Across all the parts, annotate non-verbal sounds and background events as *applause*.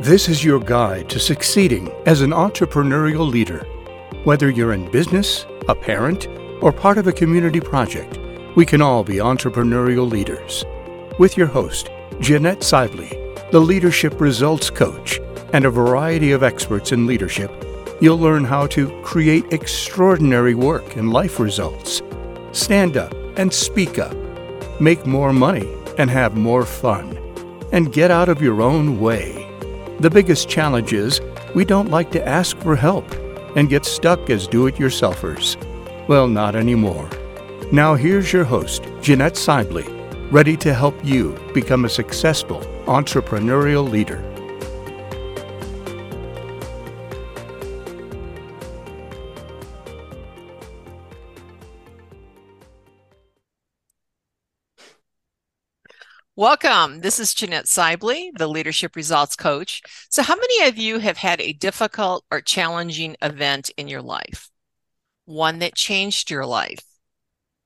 This is your guide to succeeding as an entrepreneurial leader. Whether you're in business, a parent, or part of a community project, we can all be entrepreneurial leaders. With your host, Jeanette Sibley, the Leadership Results Coach, and a variety of experts in leadership, you'll learn how to create extraordinary work and life results, stand up and speak up, make more money and have more fun, and get out of your own way. The biggest challenge is we don't like to ask for help and get stuck as do it yourselfers. Well, not anymore. Now, here's your host, Jeanette Sibley, ready to help you become a successful entrepreneurial leader. Welcome. This is Jeanette Sibley, the Leadership Results Coach. So, how many of you have had a difficult or challenging event in your life? One that changed your life.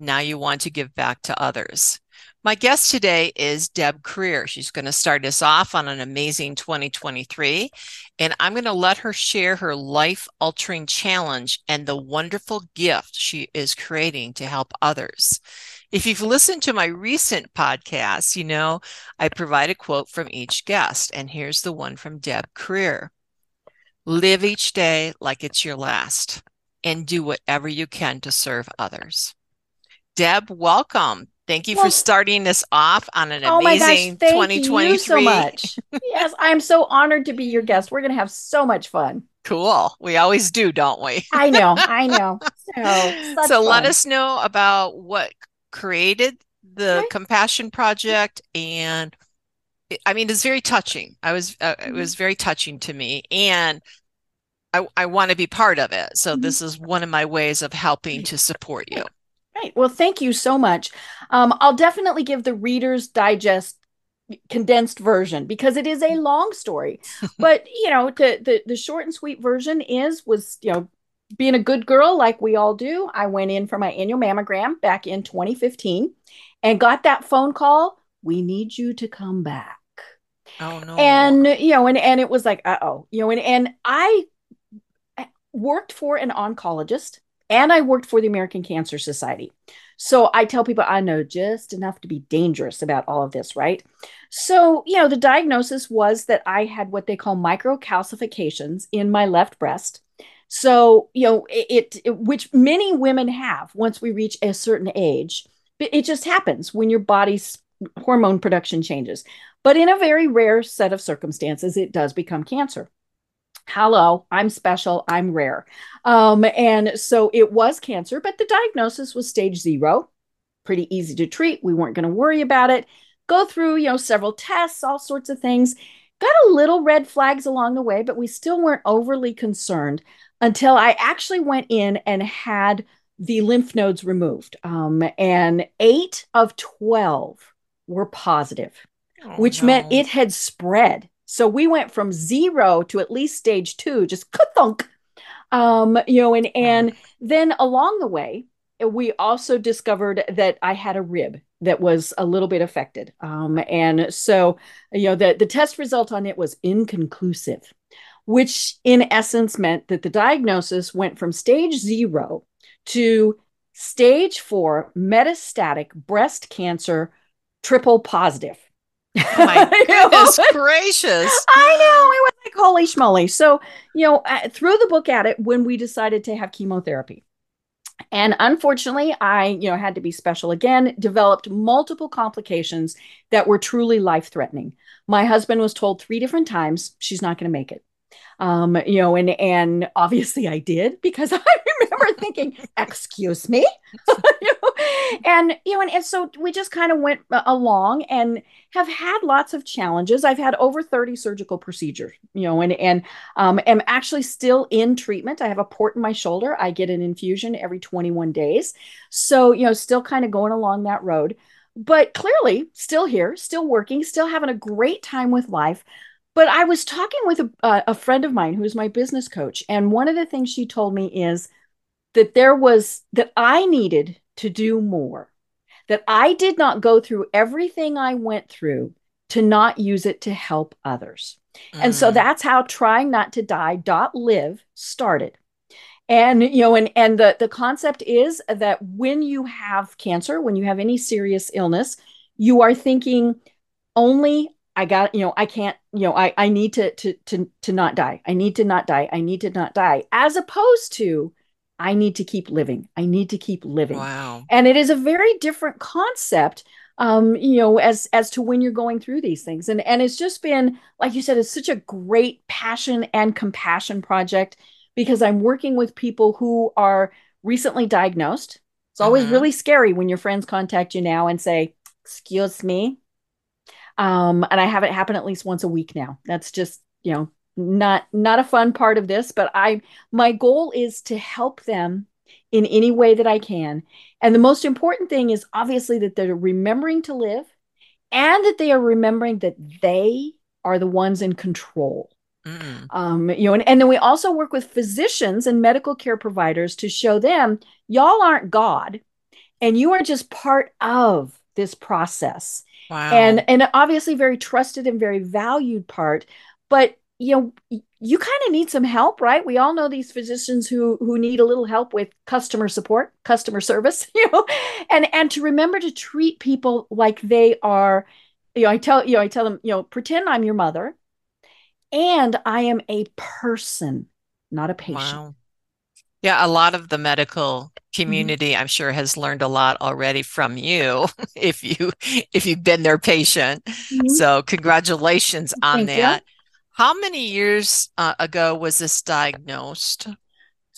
Now you want to give back to others. My guest today is Deb Creer. She's going to start us off on an amazing 2023, and I'm going to let her share her life altering challenge and the wonderful gift she is creating to help others. If you've listened to my recent podcasts, you know I provide a quote from each guest. And here's the one from Deb Creer Live each day like it's your last and do whatever you can to serve others. Deb, welcome. Thank you well, for starting us off on an oh amazing my gosh, thank 2023. You so much. yes, I'm so honored to be your guest. We're going to have so much fun. Cool. We always do, don't we? I know. I know. *laughs* So, so let us know about what created the okay. compassion project and i mean it's very touching. I was uh, mm-hmm. it was very touching to me and i, I want to be part of it. So mm-hmm. this is one of my ways of helping to support you. Right. Well thank you so much. Um, i'll definitely give the readers digest condensed version because it is a long story. *laughs* But you know the, the the short and sweet version is was you know being a good girl like we all do, I went in for my annual mammogram back in 2015 and got that phone call. We need you to come back. Oh no. And you know, and and it was like, uh-oh, you know, and and I worked for an oncologist and I worked for the American Cancer Society. So I tell people I know just enough to be dangerous about all of this, right? So, you know, the diagnosis was that I had what they call microcalcifications in my left breast so, you know, it, it, which many women have once we reach a certain age. It just happens when your body's hormone production changes. But in a very rare set of circumstances, it does become cancer. Hello, I'm special, I'm rare. Um, and so it was cancer, but the diagnosis was stage zero, pretty easy to treat. We weren't going to worry about it. Go through, you know, several tests, all sorts of things. Got a little red flags along the way, but we still weren't overly concerned until I actually went in and had the lymph nodes removed. Um, and eight of 12 were positive, oh, which no. meant it had spread. So we went from zero to at least stage two, just thunk. Um, you know, and and then along the way, we also discovered that I had a rib that was a little bit affected. Um, and so, you know, the, the test result on it was inconclusive which in essence meant that the diagnosis went from stage zero to stage four metastatic breast cancer, triple positive. Oh my *laughs* goodness gracious. I know. It was like, holy schmoly. So, you know, I threw the book at it when we decided to have chemotherapy. And unfortunately, I, you know, had to be special again, developed multiple complications that were truly life threatening. My husband was told three different times she's not going to make it um you know and and obviously i did because *laughs* i remember thinking excuse me? *laughs* You know? and you know and, and so we just kind of went uh, along and have had lots of challenges. I've had over 30 surgical procedures you know and and um, am actually still in treatment. I have a port in my shoulder. I get an infusion every 21 days. So you know still kind of going along that road but clearly still here still working still having a great time with life but I was talking with a, a friend of mine who's my business coach, and one of the things she told me is that there was that I needed to do more, that I did not go through everything I went through to not use it to help others. And so Mm. that's how trying not to die dot live started. And you know, and and the the concept is that when you have cancer, when you have any serious illness, you are thinking only I got, you know, I can't, you know, I I need to to to to not die. I need to not die. I need to not die. As opposed to I need to keep living. I need to keep living. Wow. And it is a very different concept um you know as as to when you're going through these things and and it's just been like you said it's such a great passion and compassion project because i'm working with people who are recently diagnosed it's always Mhm. really scary when your friends contact you now and say excuse me um and i have it happen at least once a week now that's just you know not not a fun part of this but i my goal is to help them in any way that i can and the most important thing is obviously that they're remembering to live and that they are remembering that they are the ones in control Mm. um, you know, and, and then we also work with physicians and medical care providers to show them y'all aren't God and you are just part of this process. Wow. And and obviously very trusted and very valued part. But you know, you kind of need some help, right? We all know these physicians who who need a little help with customer support, customer service, *laughs* you know, and and to remember to treat people like they are, you know, I tell you know, I tell them, you know, pretend I'm your mother and I am a person, not a patient. Wow. Yeah, a lot of the medical Mm-hmm. community, I'm sure, has learned a lot already from you *laughs* if you if you've been their patient. Mhm. So congratulations on Thank you. that. How many years uh, ago was this diagnosed?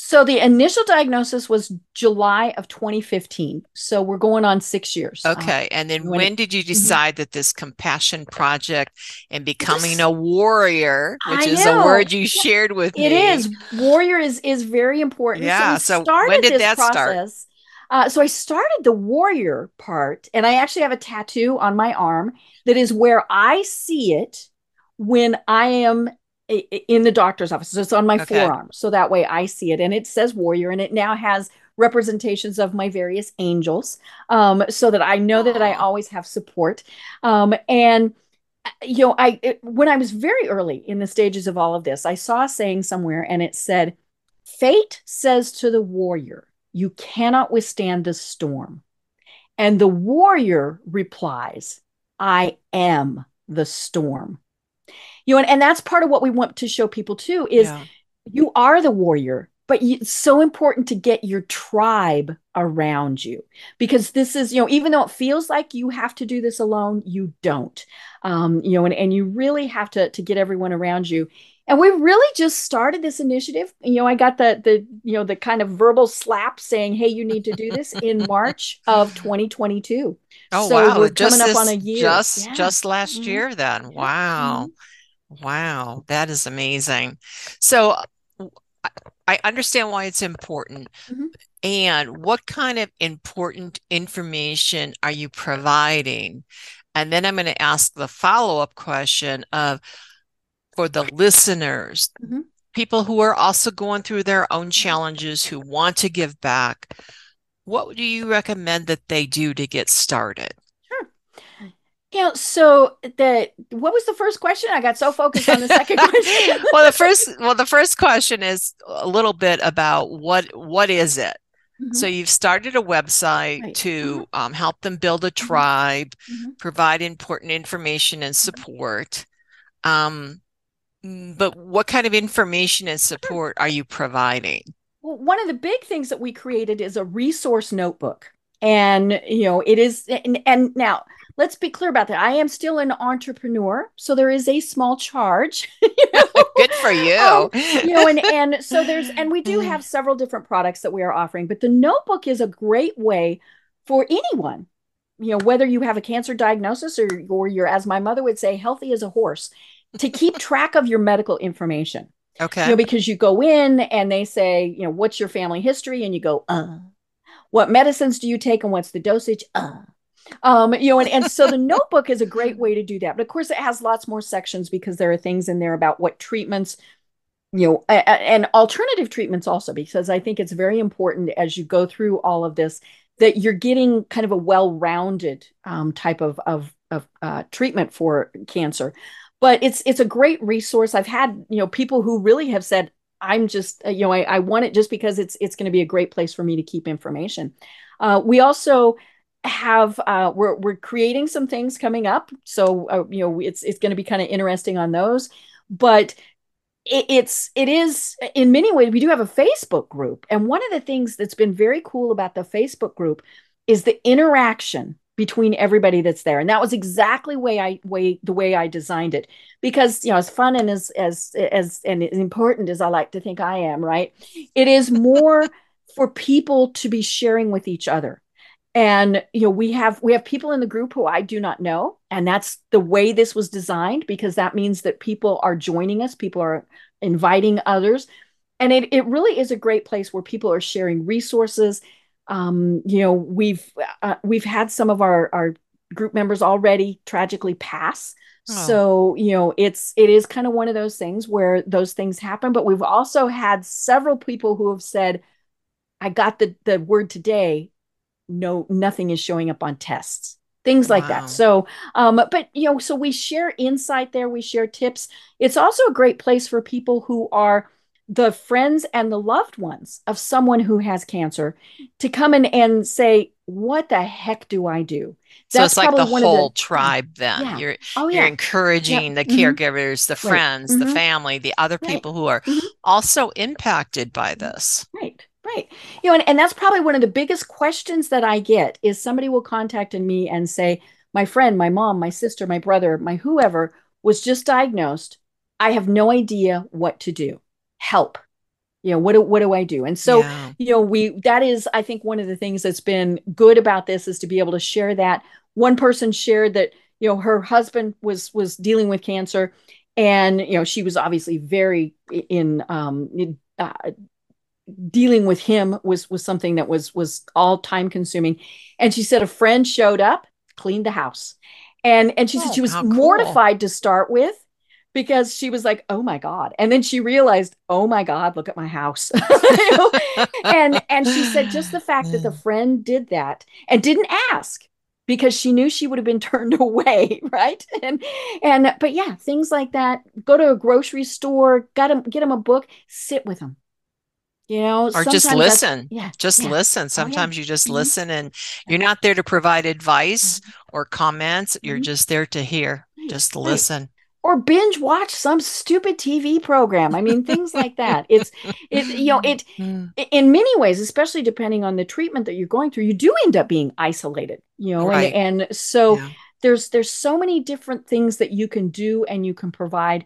So the initial diagnosis was July of 2015. So we're going on six years. Uh, Okay, and then when when it- did you Mhm. decide that this compassion project and becoming Just- a warrior, which I is a word you shared with It me? It is. warrior is is very important. Yeah, So, so started when did this that start? process. Uh, so I started the warrior part, and I actually have a tattoo on my arm that is where I see it when I am in the doctor's office. So it's on my Okay. forearm, so that way I see it, and it says warrior, and it now has representations of my various angels, um, so that I know that I always have support. Um, and you know, I it, when I was very early in the stages of all of this, I saw a saying somewhere, and it said, "Fate says to the warrior, you cannot withstand the storm," and the warrior replies, "I am the storm." You know, and, and that's part of what we want to show people too is Yeah. you are the warrior but you, it's so important to get your tribe around you because this is you know even though it feels like you have to do this alone you don't um, you know and, and you really have to to get everyone around you and we really just started this initiative you know i got the the you know the kind of verbal slap saying hey you need to do this in *laughs* march of 2022 Oh so wow, we're just coming up on a year Just Yeah. just last Mhm. year then. Wow. Wow, that is amazing. So I understand why it's important. Mhm. And what kind of important information are you providing? And then I'm going to ask the follow-up question of for the listeners, Mhm. people who are also going through their own challenges who want to give back, what do you recommend that they do to get started? You know so the what was the first question? I got so focused on the second *laughs* question. Well the first well the first question is a little bit about what what is it? So you've started a website Right. to um, help them build a tribe Mhm. provide important information and support. Um, but what kind of information and support are you providing? Well, one of the big things that we created is a resource notebook. And, you know, it is, and, and now let's be clear about that. I am still an entrepreneur. So there is a small charge, *laughs* you *laughs* know, good for you Um, you know, and, and *laughs* so there's, and we do have several different products that we are offering, but the notebook is a great way for anyone, you know, whether you have a cancer diagnosis or, or you're, as my mother would say, healthy as a horse, to keep track of your medical information okay you know, because you go in and they say, you know, what's your family history? And you go, uh, what medicines do you take and what's the dosage? Uh, um, you know, and, and so the *laughs* notebook is a great way to do that. But of course, it has lots more sections because there are things in there about what treatments, you know, and alternative treatments also, because I think it's very important as you go through all of this that you're getting kind of a well-rounded um, type of of, of uh, treatment for cancer. but it's it's a great resource. I've had you know people who really have said, "I'm just uh, you know I, I want it just because it's it's going to be a great place for me to keep information." Uh, we also have uh, we're we're creating some things coming up, so uh, you know it's it's going to be kind of interesting on those. But it, it's it is in many ways we do have a Facebook group, and one of the things that's been very cool about the Facebook group is the interaction between everybody that's there. And that was exactly way i way the way i designed it. Because you know as fun and as as as and as important as i like to think i am right? It is more *laughs* for people to be sharing with each other and you know we have we have people in the group who i do not know. And that's the way this was designed because that means that people are joining us people are inviting others. And it, it really is a great place where people are sharing resources. Um, you know we've uh, we've had some of our our group members already tragically pass. Oh. so you know it's it is kind of one of those things where those things happen. But we've also had several people who have said i got the the word today no nothing is showing up on tests things like wow. that so um but you know so we share insight there we share tips it's also a great place for people who are the friends and the loved ones of someone who has cancer to come in and say, What the heck do I do? So That's it's like the whole the, tribe then. Yeah. You're oh, yeah. you're encouraging yeah. the mm-hmm. caregivers, the friends, right. mm-hmm. the family, the other people right. who are mm-hmm. also impacted by this. Right. You know, and, and that's probably one of the biggest questions that I get is somebody will contact me and say, My friend, my mom, my sister, my brother, my whoever was just diagnosed. I have no idea what to do help you know what do, what do i do and so yeah. you know we that is i think one of the things that's been good about this is to be able to share that one person shared that you know her husband was was dealing with cancer and you know she was obviously very in um uh, dealing with him was was something that was was all time consuming and she said a friend showed up cleaned the house and and she oh, said she oh, was mortified to start with because she was like, "Oh my god!" And then she realized, "Oh my god, look at my house." *laughs* and and she said just the fact that the mm. friend did that and didn't ask because she knew she would have been *laughs* turned away, right? And and but yeah, things like that. Go to a grocery store, got him, get him a book, sit with them you know or just listen yeah just yeah. listen sometimes oh, yeah. you just mm-hmm. listen and you're not there to provide advice mm-hmm. or comments you're mm-hmm. just there to hear just listen or binge watch some stupid TV program. I mean, things like that. It's it you know it *laughs* hmm. in many ways, especially depending on the treatment that you're going through, you do end up being isolated. You know, right. and, and so yeah. there's there's so many different things that you can do and you can provide.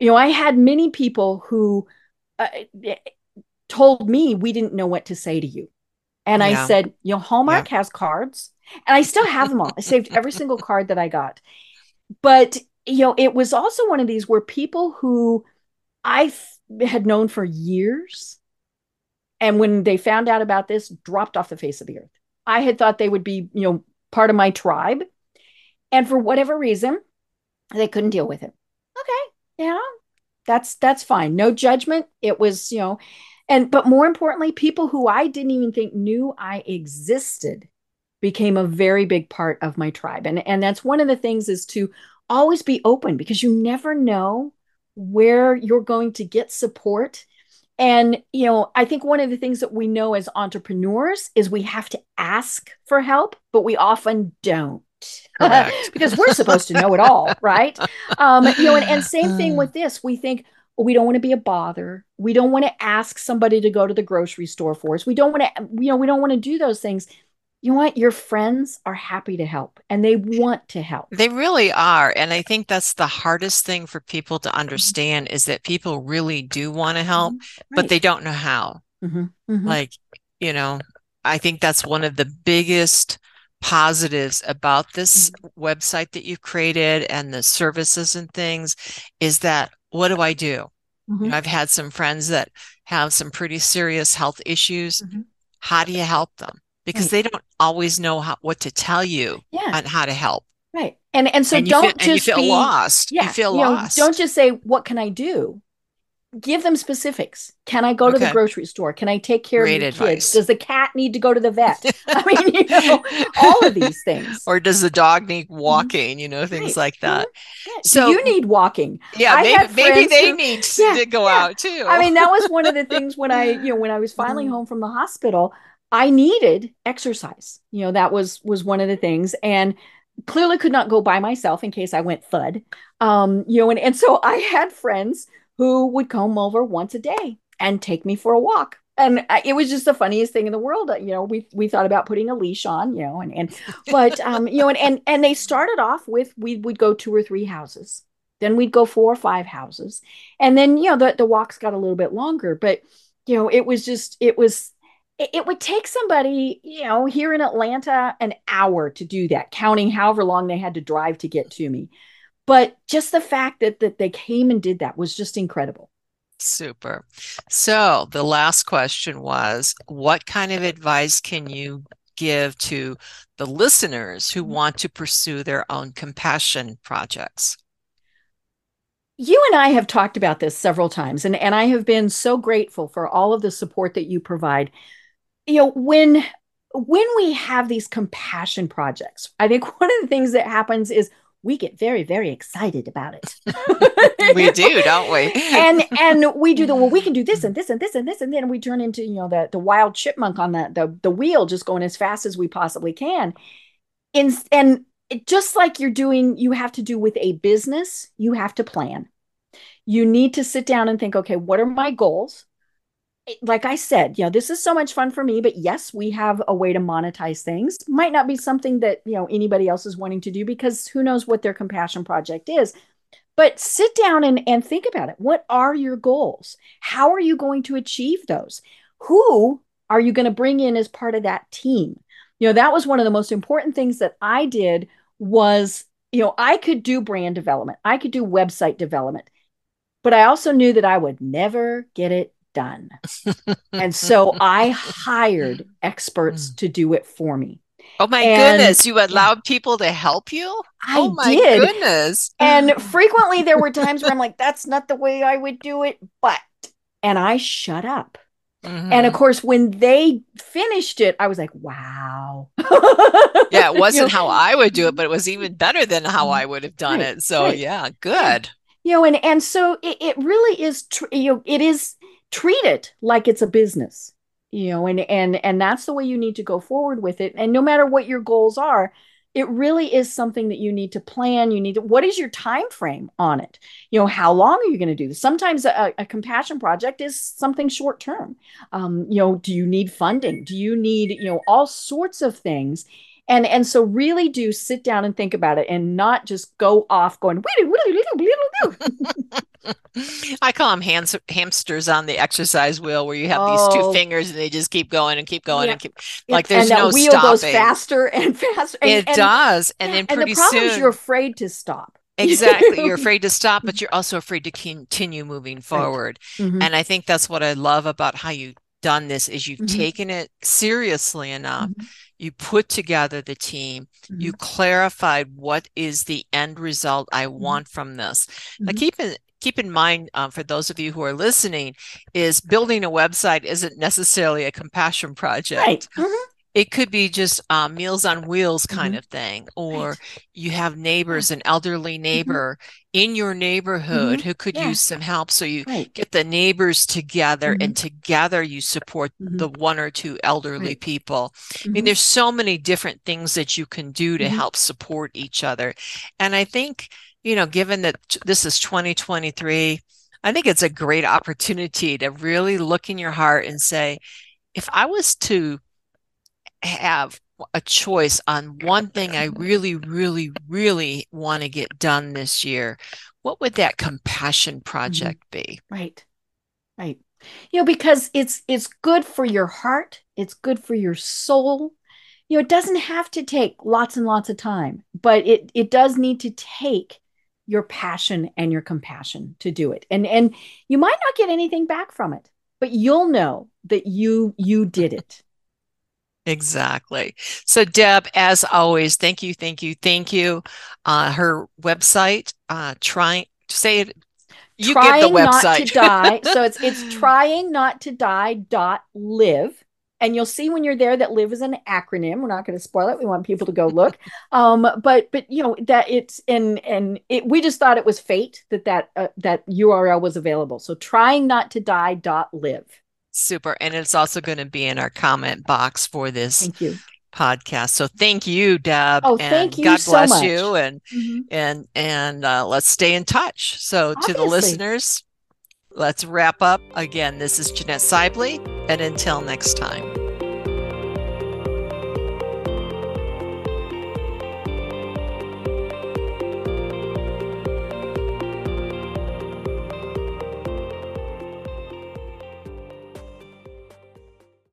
You know, I had many people who uh, told me we didn't know what to say to you, and yeah. I said, you know, Hallmark yeah. has cards, and I still have them all. I saved every single card that I got, but you know, it was also one of these where people who I had known for years, and when they found out about this, dropped off the face of the earth. I had thought they would be, you know, part of my tribe. And for whatever reason, they couldn't deal with it. Okay, yeah, that's that's fine. No judgment. It was, you know, and but more importantly, people who I didn't even think knew I existed became a very big part of my tribe. And and that's one of the things is to always be open because you never know where you're going to get support. And, you know, I think one of the things that we know as entrepreneurs is we have to ask for help, but we often don't. *laughs* because we're supposed to know it all, right? *laughs* Um, you know, and, and same thing with this. We think, we don't want to be a bother. We don't want to ask somebody to go to the grocery store for us. We don't want to, you know, we don't want to do those things you know what? Your friends are happy to help and they want to help. They really are. And I think that's the hardest thing for people to mm-hmm. understand is that people really do want to help, mm-hmm. right. but they don't know how. Mm-hmm. Mm-hmm. Like, you know, I think that's one of the biggest positives about this mm-hmm. website that you've created and the services and things is that what do I do? You know, mm-hmm. I've had some friends that have some pretty serious health issues. How do you help them? because right. they don't always know how, what to tell you yeah. on how to help. Right. And and so and don't feel, just and you feel be, lost. Yeah, you feel you lost. Know, don't just say, what can I do? Give them specifics. Can I go to the grocery store? Can I take care Great of the kids? Does the cat need to go to the vet? *laughs* I mean, you know, all of these things. Or does the dog need walking? You know, things Mm-hmm. Right. like that. Yeah. So- you need walking? Yeah, maybe, maybe they who- need Yeah, to go yeah. out too. I mean, that was one of the *laughs* things when I, you know, when I was finally home from the hospital, I needed exercise. You know, that was was one of the things, and clearly could not go by myself in case I went thud. Um, you know, and and so I had friends who would come over once a day and take me for a walk. And it was just the funniest thing in the world. You know, we we thought about putting a leash on, you know, and and but um, you know, and and and they started off with we would go two or three houses, then we'd go four or five houses, and then you know the the walks got a little bit longer. But you know, it was just it was it, it would take somebody you know here in Atlanta an hour to do that, counting however long they had to drive to get to me. But just the fact that that they came and did that was just incredible. Super. So the last question was, what kind of advice can you give to the listeners who mm-hmm. want to pursue their own compassion projects? you and I have talked about this several times, and, and I have been so grateful for all of the support that you provide. You know, when when we have these compassion projects, I think *laughs* one of the things that happens is we get very, very excited about it. *laughs* We do, *laughs* don't we? and and we do the well, we can do this and *laughs* this and this and this, and then we turn into you know the the wild chipmunk on the the, the wheel, just going as fast as we possibly can. In, and it- just like you're doing, you have to do with a business, you have to plan. You need to sit down and think, okay, what are my goals? Like I said, you know, this is so much fun for me, but yes, we have a way to monetize things. Might not be something that, you know, anybody else is wanting to do because who knows what their compassion project is. But sit down and, and think about it. What are your goals? How are you going to achieve those? Who are you going to bring in as part of that team? You know, that was one of the most important things that I did was, you know, I could do brand development. I could do website development. But I also knew that I would never get it done. *laughs* and so I hired experts to do it for me. Oh my And- goodness, you allowed people to help you? I oh my did. goodness. And *gasps* frequently there were times where I'm like, that's not the way I would do it, but, and I shut up. And Mhm. of course, when they finished it, I was like, wow. yeah, it *laughs* wasn't how I would do it, but it was even better than how I would have done Right, it. So right. yeah, good. you know, and and so it, it really is, tr- you know, it is treat it like it's a business, you know, and and and that's the way you need to go forward with it. And no matter what your goals are, it really is something that you need to plan. You need to, what is your time frame on it? You know, how long are you going to do this? Sometimes a, a compassion project is something short term. Um, you know, do you need funding? Do you need, you know, all sorts of things? And and so really do sit down and think about it and not just go off going, *laughs* I call them hams- hamsters on the exercise wheel where you have these two fingers and they just keep going and keep going Yeah. and keep like and there's that no wheel goes faster and *laughs* faster. And, it and- does. And then and pretty the problem soon is you're afraid to stop. *laughs* Exactly. You're afraid to stop, but you're also afraid to continue moving forward. Mhm. And I think that's what I love about how you've done this is you've Mhm. taken it seriously enough. Mhm. You put together the team. You Mhm. clarified what is the end result I Mm-hmm. want from this. Now keep in keep in mind um, for those of you who are listening is building a website isn't necessarily a compassion project Right. Mhm. it could be just um, meals on wheels kind Mhm. of thing or Right. you have neighbors an elderly neighbor in your neighborhood who could Mm-hmm. Yeah. use some help so you Right. get the neighbors together and together you support the one or two elderly Right. people i mean there's so many different things that you can do to help support each other and i think you know given that this is 2023 i think it's a great opportunity to really look in your heart and say if i was to have a choice on one thing I really, really, really want to get done this year, what would that compassion mm-hmm. project be? Right. Right. You know, because it's it's good for your heart, it's good for your soul. You know, it doesn't have to take lots and lots of time, but it it does need to take your passion and your compassion to do it. And and you might not get anything back from it, but you'll know that you you did it. Exactly. So, Deb, as always, thank you, thank you, thank you. Uh, her website, uh, trying say it You trying give the not to website. die. So *laughs* it's it's trying not to die dot live. And you'll see when you're there that live is an acronym. We're not going to spoil it. We want people to go look. *laughs* um, but but you know that it's and and it, we just thought it was fate that that uh, that URL was available. So trying not to die dot live. Super. And it's also going to be in our comment box for this Thank you. podcast. So thank you, Deb. Oh, and thank you God so bless much. you. And and and uh, let's stay in touch. So to the listeners, let's wrap up. Again, this is Jeanette Sibley, and until next time.